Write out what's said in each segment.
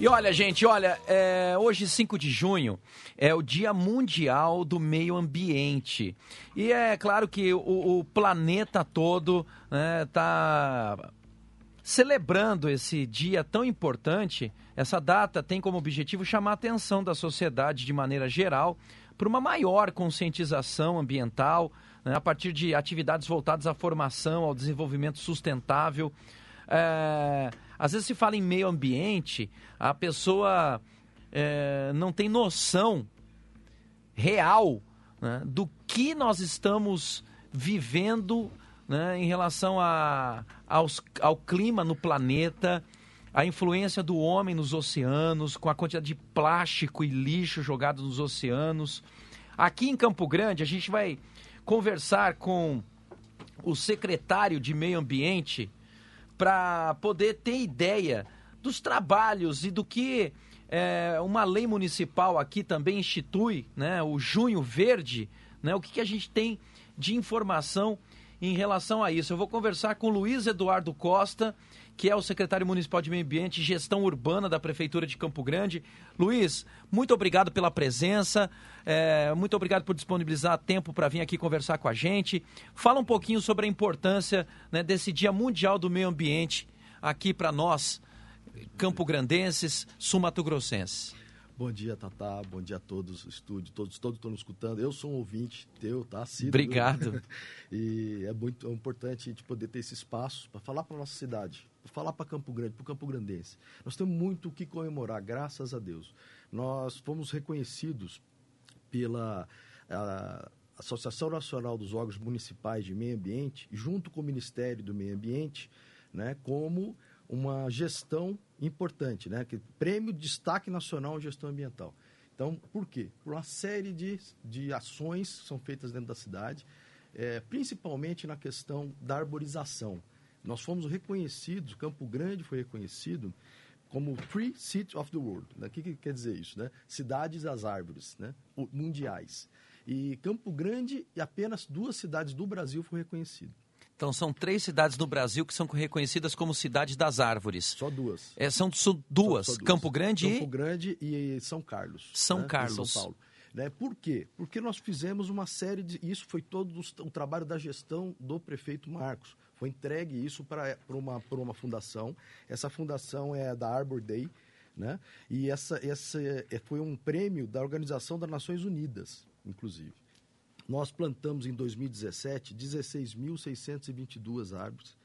E olha, gente, olha, é, hoje, 5 de junho, é o Dia Mundial do Meio Ambiente. E é claro que o, o planeta todo está né, celebrando esse dia tão importante. Essa data tem como objetivo chamar a atenção da sociedade de maneira geral para uma maior conscientização ambiental, né, a partir de atividades voltadas à formação, ao desenvolvimento sustentável. É, às vezes se fala em meio ambiente, a pessoa é, não tem noção real né, do que nós estamos vivendo né, em relação a, aos, ao clima no planeta, a influência do homem nos oceanos, com a quantidade de plástico e lixo jogado nos oceanos. Aqui em Campo Grande, a gente vai conversar com o secretário de Meio Ambiente, para poder ter ideia dos trabalhos e do que é, uma lei municipal aqui também institui, né, o Junho Verde, né, o que, que a gente tem de informação em relação a isso. Eu vou conversar com Luiz Eduardo Costa, que é o secretário municipal de Meio Ambiente e Gestão Urbana da Prefeitura de Campo Grande. Luiz, muito obrigado pela presença, é, muito obrigado por disponibilizar tempo para vir aqui conversar com a gente. Fala um pouquinho sobre a importância né, desse Dia Mundial do Meio Ambiente aqui para nós, campograndenses, sumatogrossenses. Bom dia, Tatá. Bom dia a todos, estúdio, todos, todos estão nos escutando. Eu sou um ouvinte teu, tá? Cido, Obrigado. e é muito importante a gente poder ter esse espaço para falar para nossa cidade, para falar para Campo Grande, para o Campo Grandense. Nós temos muito o que comemorar, graças a Deus. Nós fomos reconhecidos pela a, Associação Nacional dos Órgãos Municipais de Meio Ambiente, junto com o Ministério do Meio Ambiente, né, como uma gestão importante, né? Que prêmio destaque nacional em gestão ambiental. Então, por quê? Por uma série de, de ações que são feitas dentro da cidade, é, principalmente na questão da arborização. Nós fomos reconhecidos, Campo Grande foi reconhecido como Free City of the World. Né? O que, que, quer dizer isso? Né? Cidades das árvores, né? mundiais. E Campo Grande e apenas duas cidades do Brasil foram reconhecidas. Então são três cidades no Brasil que são reconhecidas como cidades das árvores. Só duas. É, são, são duas. Só, só duas. Campo Grande Campo e... Grande e São Carlos. São né? Carlos. São Paulo. Né? Por quê? Porque nós fizemos uma série de. Isso foi todo o trabalho da gestão do prefeito Marcos. Foi entregue isso para uma, uma fundação. Essa fundação é da Arbor Day. Né? E essa, essa é, foi um prêmio da Organização das Nações Unidas, inclusive. Nós plantamos em 2017 16.622 árvores.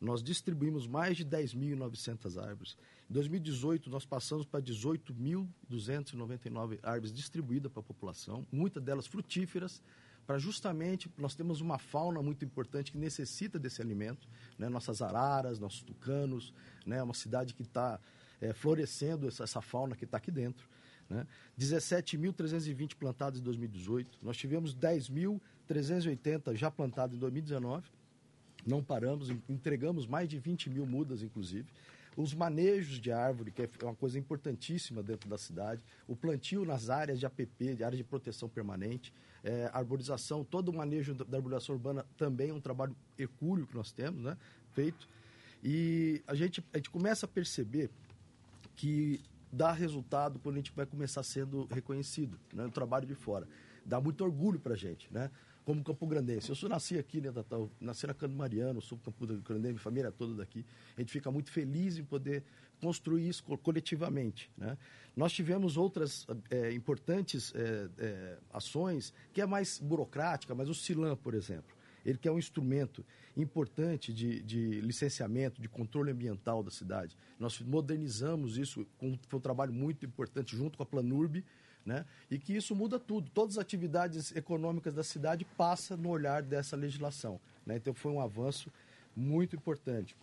Nós distribuímos mais de 10.900 árvores. Em 2018, nós passamos para 18.299 árvores distribuídas para a população, muitas delas frutíferas, para justamente nós temos uma fauna muito importante que necessita desse alimento, né? nossas araras, nossos tucanos, né? uma cidade que está é, florescendo essa, essa fauna que está aqui dentro. Né? 17.320 plantados em 2018. Nós tivemos 10.380 já plantados em 2019. Não paramos, entregamos mais de 20 mil mudas, inclusive. Os manejos de árvore, que é uma coisa importantíssima dentro da cidade. O plantio nas áreas de APP, de áreas de proteção permanente. É, arborização, todo o manejo da arborização urbana também é um trabalho hercúleo que nós temos, né? Feito. E a gente, a gente começa a perceber que dá resultado quando a gente vai começar sendo reconhecido, né, no trabalho de fora. Dá muito orgulho para a gente, né? Como Campo Grandense. Eu sou, nasci aqui, né? Nasci na Canto Mariano, sou Campo Grandense, minha família toda daqui. A gente fica muito feliz em poder construir isso coletivamente, né? Nós tivemos outras é, importantes é, é, ações que é mais burocrática, mas o CILAM, por exemplo, ele que é um instrumento importante de, de licenciamento, de controle ambiental da cidade. Nós modernizamos isso, com, foi um trabalho muito importante junto com a Planurb, né? E que isso muda tudo. Todas as atividades econômicas da cidade passam no olhar dessa legislação. Né? Então foi um avanço muito importante.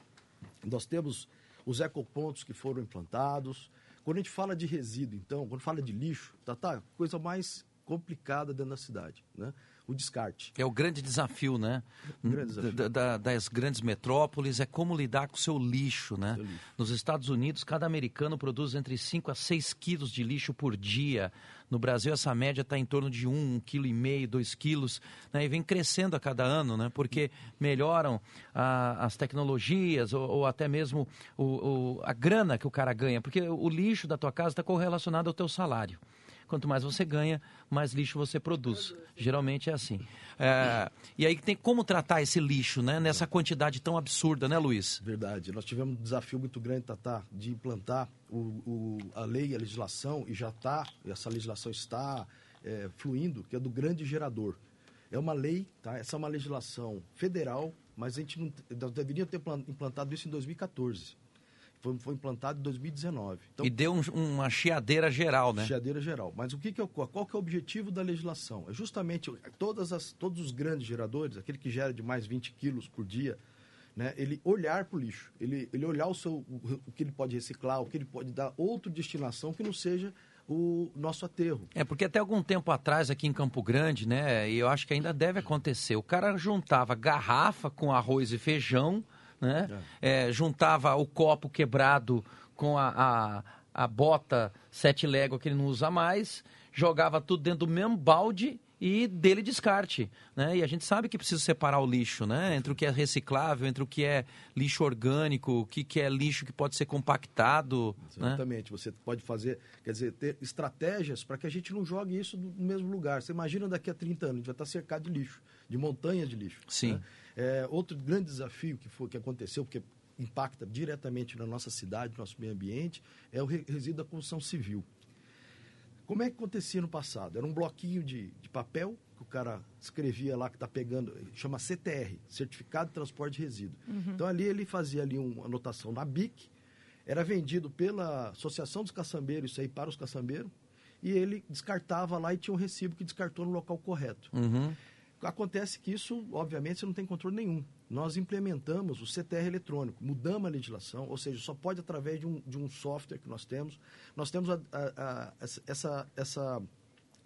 Nós temos os ecopontos que foram implantados. Quando a gente fala de resíduo, então, quando fala de lixo, tá, tá, coisa mais complicada dentro da cidade, né? O descarte. É o grande desafio, né? grande desafio. Da, da, das grandes metrópoles é como lidar com o seu lixo, né? Seu lixo. Nos Estados Unidos, cada americano produz entre 5 a 6 quilos de lixo por dia. No Brasil, essa média está em torno de 1, um, 1,5 kg, 2 quilos, né? e vem crescendo a cada ano, né? porque melhoram a, as tecnologias ou, ou até mesmo o, o, a grana que o cara ganha, porque o lixo da tua casa está correlacionado ao teu salário. Quanto mais você ganha, mais lixo você produz. Geralmente é assim. É, e aí tem como tratar esse lixo, né? Nessa quantidade tão absurda, né, Luiz? Verdade. Nós tivemos um desafio muito grande, Tatá, de implantar o, o, a lei, a legislação, e já está, essa legislação está é, fluindo, que é do grande gerador. É uma lei, tá? Essa é uma legislação federal, mas a gente não, nós deveríamos ter implantado isso em 2014 foi, foi implantado em 2019. Então, e deu um, uma chiadeira geral, né? Chiadeira geral. Mas o que, que ocorre? Qual que é o objetivo da legislação? É justamente todas as, todos os grandes geradores, aquele que gera de mais 20 quilos por dia, né, ele olhar para o lixo, ele, ele olhar o, seu, o, o que ele pode reciclar, o que ele pode dar outra destinação que não seja o nosso aterro. É, porque até algum tempo atrás, aqui em Campo Grande, né, e eu acho que ainda deve acontecer, o cara juntava garrafa com arroz e feijão, né? É. É, juntava o copo quebrado com a, a, a bota sete légua que ele não usa mais, jogava tudo dentro do mesmo balde e dele descarte, né? E a gente sabe que precisa separar o lixo, né? Entre o que é reciclável, entre o que é lixo orgânico, o que, que é lixo que pode ser compactado. Né? Exatamente. Né? Você pode fazer, quer dizer, ter estratégias para que a gente não jogue isso no mesmo lugar. Você imagina daqui a 30 anos, a gente vai estar cercado de lixo, de montanhas de lixo. Sim. Né? É, outro grande desafio que, foi, que aconteceu, porque impacta diretamente na nossa cidade, no nosso meio ambiente, é o resíduo da construção civil. Como é que acontecia no passado? Era um bloquinho de, de papel que o cara escrevia lá que está pegando, chama CTR, Certificado de Transporte de Resíduo. Uhum. Então ali ele fazia ali uma anotação na BIC, era vendido pela Associação dos Caçambeiros, isso aí para os caçambeiros, e ele descartava lá e tinha um recibo que descartou no local correto. Uhum. Acontece que isso, obviamente, você não tem controle nenhum. Nós implementamos o CTR eletrônico, mudamos a legislação, ou seja, só pode através de um, de um software que nós temos. Nós temos a, a, a, essa, essa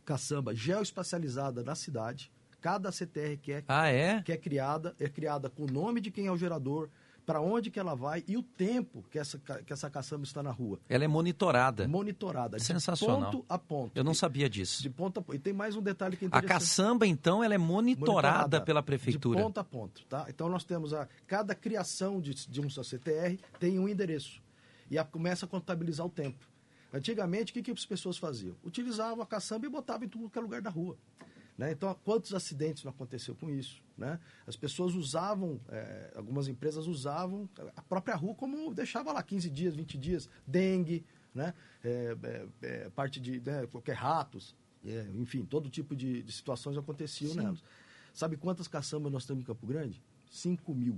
caçamba geoespacializada na cidade. Cada CTR que é, ah, é? que é criada, é criada com o nome de quem é o gerador, para onde que ela vai e o tempo que essa, que essa caçamba está na rua. Ela é monitorada. Monitorada. Sensacional. De ponto a ponto. Eu não sabia disso. De ponto a ponto. E tem mais um detalhe que é. A caçamba, então, ela é monitorada, monitorada pela prefeitura. De ponto a ponto, tá? Então nós temos a cada criação de, de um CTR tem um endereço. E a, começa a contabilizar o tempo. Antigamente, o que, que as pessoas faziam? Utilizavam a caçamba e botavam em tudo que é lugar da rua. Né? Então, quantos acidentes não aconteceu com isso? Né? As pessoas usavam, é, algumas empresas usavam a própria rua como deixava lá 15 dias, 20 dias, dengue, né? É, é, é, parte de né, qualquer ratos, é, enfim, todo tipo de, de situações aconteciam Sim. nelas. Sabe quantas caçambas nós temos em Campo Grande? 5 mil.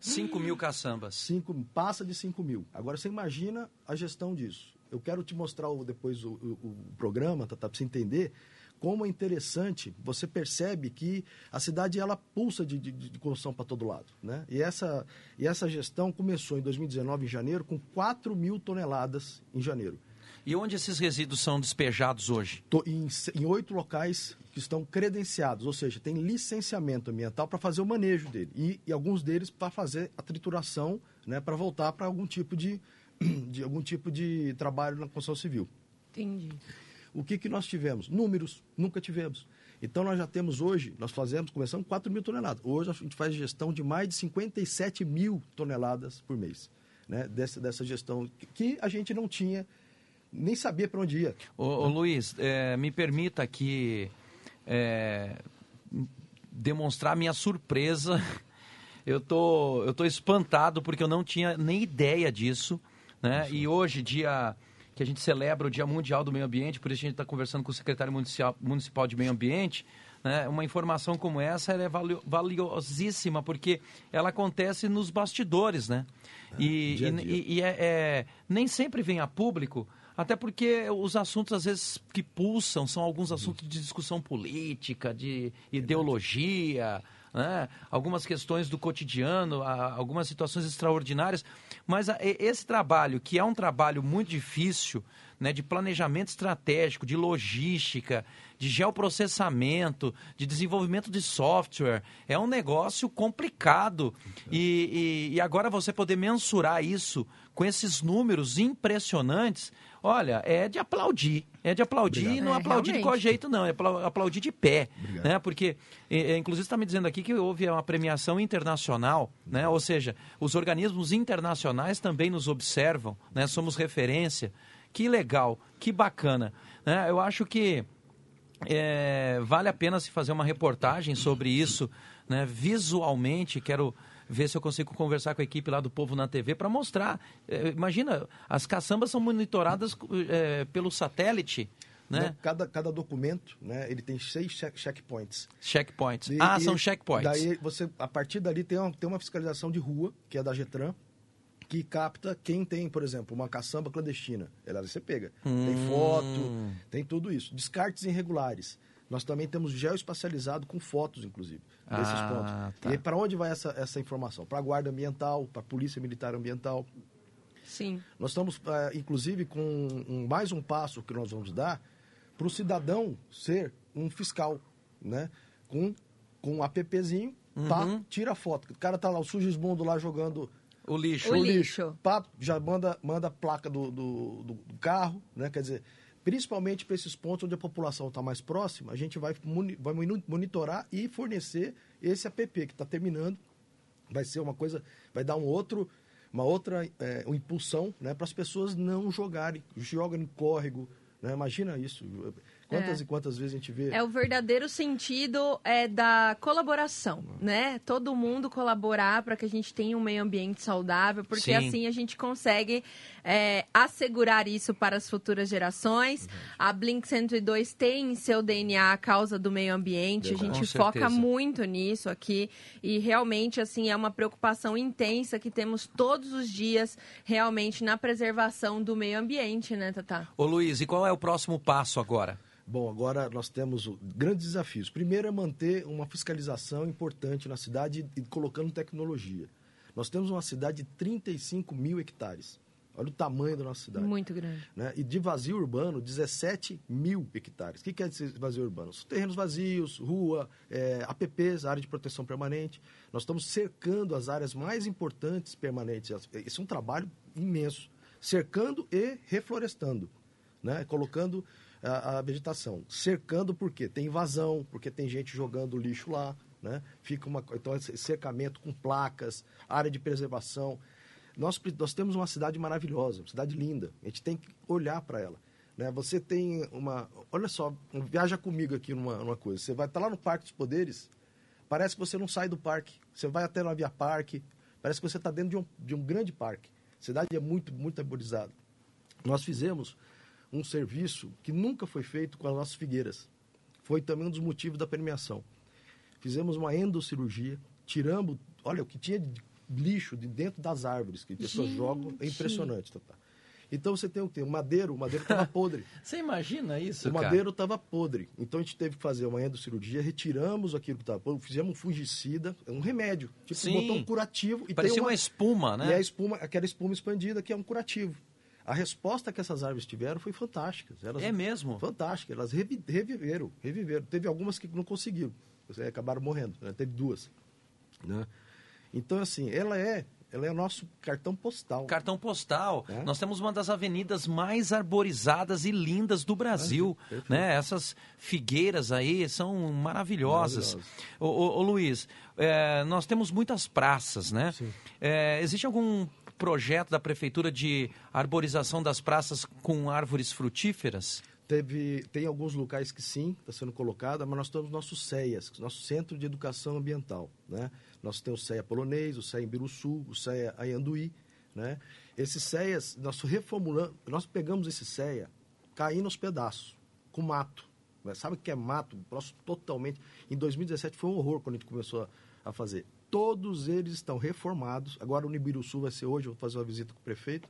5 mil caçambas. Cinco, passa de 5 mil. Agora você imagina a gestão disso. Eu quero te mostrar o, depois o, o, o programa, tá, tá, para você entender como é interessante, você percebe que a cidade ela pulsa de, de, de construção para todo lado. Né? E, essa, e essa gestão começou em 2019, em janeiro, com 4 mil toneladas em janeiro. E onde esses resíduos são despejados hoje? Em oito locais que estão credenciados, ou seja, tem licenciamento ambiental para fazer o manejo dele. E, e alguns deles para fazer a trituração, né, para voltar para algum tipo de, de algum tipo de trabalho na construção civil. Entendi. O que, que nós tivemos? Números, nunca tivemos. Então nós já temos hoje, nós fazemos, começamos 4 mil toneladas. Hoje a gente faz gestão de mais de 57 mil toneladas por mês. Né? Dessa, dessa gestão que a gente não tinha, nem sabia para onde ia. Ô, ô Luiz, é, me permita aqui é, demonstrar minha surpresa. Eu tô, eu tô espantado porque eu não tinha nem ideia disso. Né? E hoje, dia que a gente celebra o Dia Mundial do Meio Ambiente, por isso a gente está conversando com o secretário municipal, municipal de Meio Ambiente. Né? Uma informação como essa é valiosíssima, porque ela acontece nos bastidores, né? É, e, dia dia. e, e é, é, nem sempre vem a público, até porque os assuntos, às vezes, que pulsam são alguns uhum. assuntos de discussão política, de ideologia, né? algumas questões do cotidiano, algumas situações extraordinárias. Mas esse trabalho, que é um trabalho muito difícil, né, de planejamento estratégico, de logística, de geoprocessamento, de desenvolvimento de software. É um negócio complicado. E, e, e agora você poder mensurar isso com esses números impressionantes, olha, é de aplaudir. É de aplaudir Obrigado. e não É, aplaudir de realmente. qualquer jeito, não. É apla- aplaudir de pé. Obrigado. Né? Porque, eh, eh, inclusive, está me dizendo aqui que houve uma premiação internacional, né? ou seja, os organismos internacionais também nos observam, né? somos referência. Que legal, que bacana. Né? Eu acho que é, vale a pena se fazer uma reportagem sobre isso, né? visualmente. Quero ver se eu consigo conversar com a equipe lá do Povo na TV para mostrar. É, imagina, as caçambas são monitoradas é, pelo satélite, né? Né? Cada, cada documento, né, ele tem seis check- checkpoints. Checkpoints. E- ah, e são checkpoints. Daí você, a partir dali tem uma, tem uma fiscalização de rua, que é da Getran, que capta quem tem, por exemplo, uma caçamba clandestina. Ela você pega. Tem Hum. foto, tem tudo isso. Descartes irregulares. Nós também temos geoespacializado com fotos, inclusive, desses Ah, pontos. tá. E para onde vai essa, essa informação? Para a Guarda Ambiental, para a Polícia Militar Ambiental. Sim. Nós estamos, eh, inclusive, com um- mais um passo que nós vamos dar para o cidadão ser um fiscal, né? Com, com um appzinho, pá, Uhum. tira a foto. O cara tá lá, o sujismundo lá jogando O lixo. O lixo. pá, já manda, manda a placa do, do, do- do carro, né? Quer dizer, principalmente para esses pontos onde a população está mais próxima, a gente vai, vai moni- monitorar e fornecer esse app que está terminando. Vai ser uma coisa, vai dar um outro, uma outra é, uma impulsão né, para as pessoas não jogarem, jogam em córrego. Né? Imagina isso. Quantas É. e quantas vezes a gente vê. É o verdadeiro sentido é da colaboração, né? Todo mundo colaborar para que a gente tenha um meio ambiente saudável, porque Sim. assim a gente consegue é, assegurar isso para as futuras gerações. A Blink 102 tem em seu DNA a causa do meio ambiente, a gente foca muito nisso aqui e realmente assim é uma preocupação intensa que temos todos os dias realmente na preservação do meio ambiente, né, Tatá? Ô Luiz, e qual é o próximo passo agora? Bom, agora nós temos o- grandes desafios. Primeiro é manter uma fiscalização importante na cidade e colocando tecnologia. Nós temos uma cidade de 35 mil hectares. Olha o tamanho da nossa cidade. Muito grande. né? E de vazio urbano, 17 mil hectares. O que quer dizer vazio urbano? Os terrenos vazios, rua, é, APPs, área de proteção permanente. Nós estamos cercando as áreas mais importantes permanentes. Esse é um trabalho imenso. Cercando e reflorestando, né? colocando a, a vegetação. Cercando porque tem invasão, porque tem gente jogando lixo lá. Né? Fica uma, então, cercamento com placas, área de preservação. Nós, nós temos uma cidade maravilhosa, uma cidade linda. A gente tem que olhar para ela. Né? Você tem uma. Olha só, viaja comigo aqui numa, numa coisa. Você vai estar lá no Parque dos Poderes, parece que você não sai do parque. Você vai até na Via Parque, parece que você está dentro de um, de um grande parque. A cidade é muito, muito arborizada. Nós fizemos um serviço que nunca foi feito com as nossas figueiras. Foi também um dos motivos da premiação. Fizemos uma endocirurgia, tiramos, olha, o que tinha de lixo de dentro das árvores que as pessoas Gente! jogam, é impressionante, Tatá. Então você tem o quê? O madeiro, o madeiro estava podre. Você imagina isso, o madeiro estava podre. Então a gente teve que fazer uma endocirurgia, retiramos aquilo que estava podre, fizemos um fungicida, um remédio. Tipo, Sim. botou um curativo e Parecia tem uma... uma, espuma, né? e a espuma, aquela espuma expandida que é um curativo. A resposta que essas árvores tiveram foi fantástica. Elas, É mesmo? Fantástica. Elas revi- reviveram, reviveram. Teve algumas que não conseguiram, eh, acabaram morrendo. né? Teve duas. Né? Então, assim, ela é, ela é o nosso cartão postal. Cartão postal. É. Nós temos uma das avenidas mais arborizadas e lindas do Brasil. Perfeito. Né? Essas figueiras aí são maravilhosas. Ô, ô, ô, Luiz, é, nós temos muitas praças, né? Sim. É, existe algum projeto da prefeitura de arborização das praças com árvores frutíferas? Teve, tem alguns locais que sim, está sendo colocada, mas nós temos nossos CEAs, nosso Centro de Educação Ambiental. Né? Nós temos o CEA polonês, o CEA Embiruçu, o CEA Ayanduí. Né? Esses CEAs, nós reformulamos, nós pegamos esse CEA caindo aos pedaços, com mato. né? Sabe o que é mato? Próximo totalmente. Em 2017 foi um horror quando a gente começou a, a fazer. Todos eles estão reformados. Agora o Nibiruçu vai ser hoje, eu vou fazer uma visita com o prefeito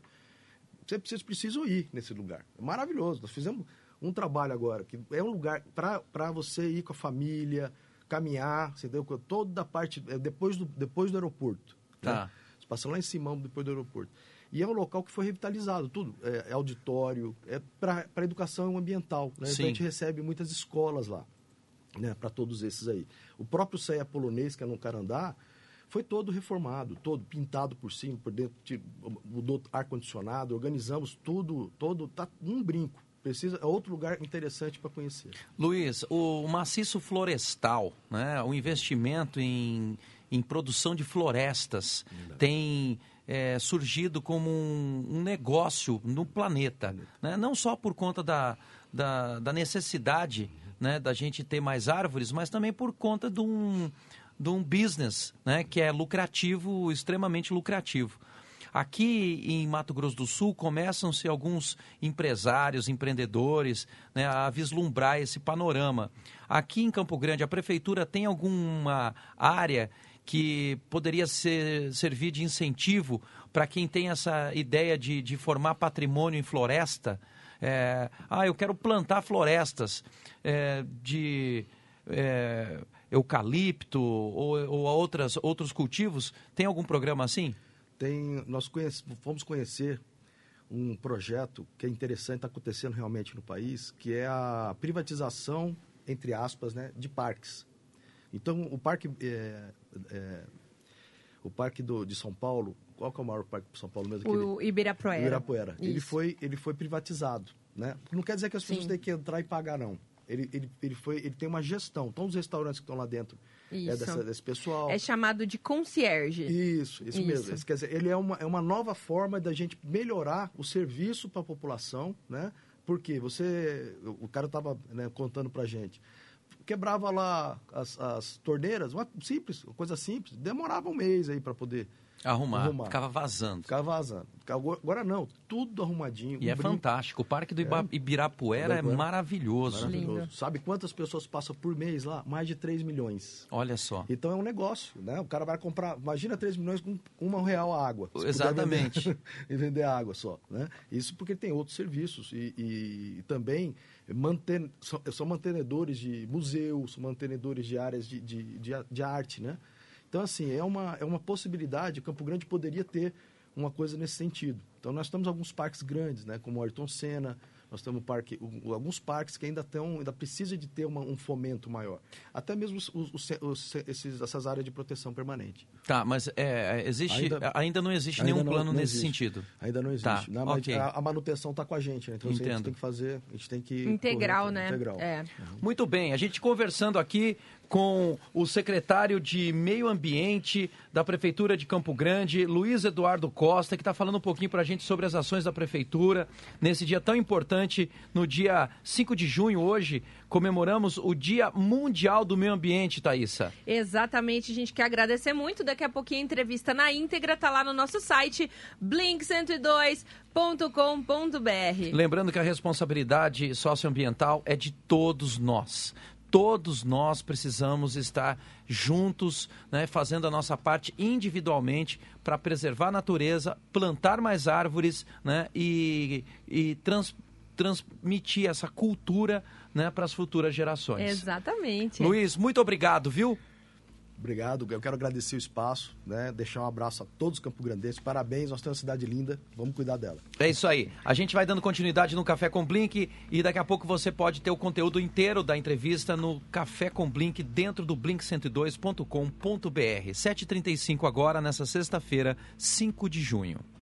você precisa, precisam ir nesse lugar. É maravilhoso. Nós fizemos um trabalho agora, que é um lugar para você ir com a família, caminhar, você entendeu? Toda a parte, é depois do, depois do aeroporto. Tá. Né? Você passa lá em Simão, depois do aeroporto. E é um local que foi revitalizado, tudo. É, é auditório, é para educação ambiental. Né? Então a gente recebe muitas escolas lá, né? para todos esses aí. O próprio CEA polonês, que é no Carandá, foi todo reformado, todo pintado por cima, por dentro, mudou ar-condicionado, organizamos tudo, todo, tá um brinco. Precisa, é outro lugar interessante para conhecer. Luiz, o maciço florestal, né, o investimento em, em produção de florestas tem é, surgido como um, um, negócio no planeta. Né? Não só por conta da, da, da necessidade né, da gente ter mais árvores, mas também por conta de um, de um business né, que é lucrativo, extremamente lucrativo. Aqui em Mato Grosso do Sul começam-se alguns empresários, empreendedores né, a vislumbrar esse panorama. Aqui em Campo Grande, a prefeitura tem alguma área que poderia ser, servir de incentivo para quem tem essa ideia de, de formar patrimônio em floresta? É, ah, eu quero plantar florestas é, de é, eucalipto ou, ou outras, outros cultivos. Tem algum programa assim? Tem, nós conhece, fomos conhecer um projeto que é interessante, está acontecendo realmente no país, que é a privatização, entre aspas, né, de parques. Então, o parque, é, é, o parque do, de São Paulo, qual que é o maior parque de São Paulo mesmo? O Ibirapuera. Ibirapuera. Ele foi, ele foi privatizado, né? Não quer dizer que as pessoas Sim. têm que entrar e pagar, não. Ele, ele, ele, foi, ele tem uma gestão. Então, os restaurantes que estão lá dentro isso. é dessa, desse pessoal. É chamado de concierge. Isso, isso, isso. mesmo. Quer dizer, ele é uma, é uma nova forma da gente melhorar o serviço para a população, né? Porque você, o cara estava né, contando para gente, quebrava lá as, as torneiras, uma simples, coisa simples, demorava um mês aí para poder Arrumar, arrumar. ficava vazando. Ficava vazando. Agora não, tudo arrumadinho. E um é brinco. fantástico. O Parque do é. Ibirapuera é, é maravilhoso. maravilhoso. Lindo. Sabe quantas pessoas passam por mês lá? Mais de 3 milhões. Olha só. Então é um negócio, né? O cara vai comprar, imagina 3 milhões com uma real a água. Exatamente. Vender, e vender água só, né? Isso porque tem outros serviços e, e, e também manten, são, são, mantenedores de museus, são mantenedores de áreas de, de, de, de arte, né? Então, assim, é uma, é uma possibilidade, Campo Grande poderia ter uma coisa nesse sentido. Então, nós temos alguns parques grandes, né, como Ayrton Senna, nós temos um parque, alguns parques que ainda estão, ainda precisa de ter uma, um fomento maior. Até mesmo os, os, os, esses, essas áreas de proteção permanente. Tá, mas é, é existe, ainda, ainda não existe ainda nenhum não, plano não nesse existe. sentido. Ainda não tá, existe. Tá, não, okay. a, a, manutenção está com a gente, né? Então assim, a gente tem que fazer, a gente tem que... Integral, correr, né? Integral. É. Muito bem, a gente conversando aqui com o secretário de Meio Ambiente da Prefeitura de Campo Grande, Luiz Eduardo Costa, que está falando um pouquinho para a gente sobre as ações da Prefeitura nesse dia tão importante, no dia 5 de junho, hoje, comemoramos o Dia Mundial do Meio Ambiente, Thaisa. Exatamente, a gente quer agradecer muito. Daqui a pouquinho a entrevista na íntegra está lá no nosso site, blink102.com.br. Lembrando que a responsabilidade socioambiental é de todos nós todos nós precisamos estar juntos, né, fazendo a nossa parte individualmente para preservar a natureza, plantar mais árvores né, e, e trans, transmitir essa cultura né, para as futuras gerações. Exatamente. Luiz, muito obrigado, viu? Obrigado, eu quero agradecer o espaço, né? Deixar um abraço a todos os Campo Grandenses. Parabéns, nós temos uma cidade linda, vamos cuidar dela. É isso aí. A gente vai dando continuidade no Café com Blink e daqui a pouco você pode ter o conteúdo inteiro da entrevista no Café com Blink dentro do blink102.com.br. 7h35 agora, nessa sexta-feira, 5 de junho.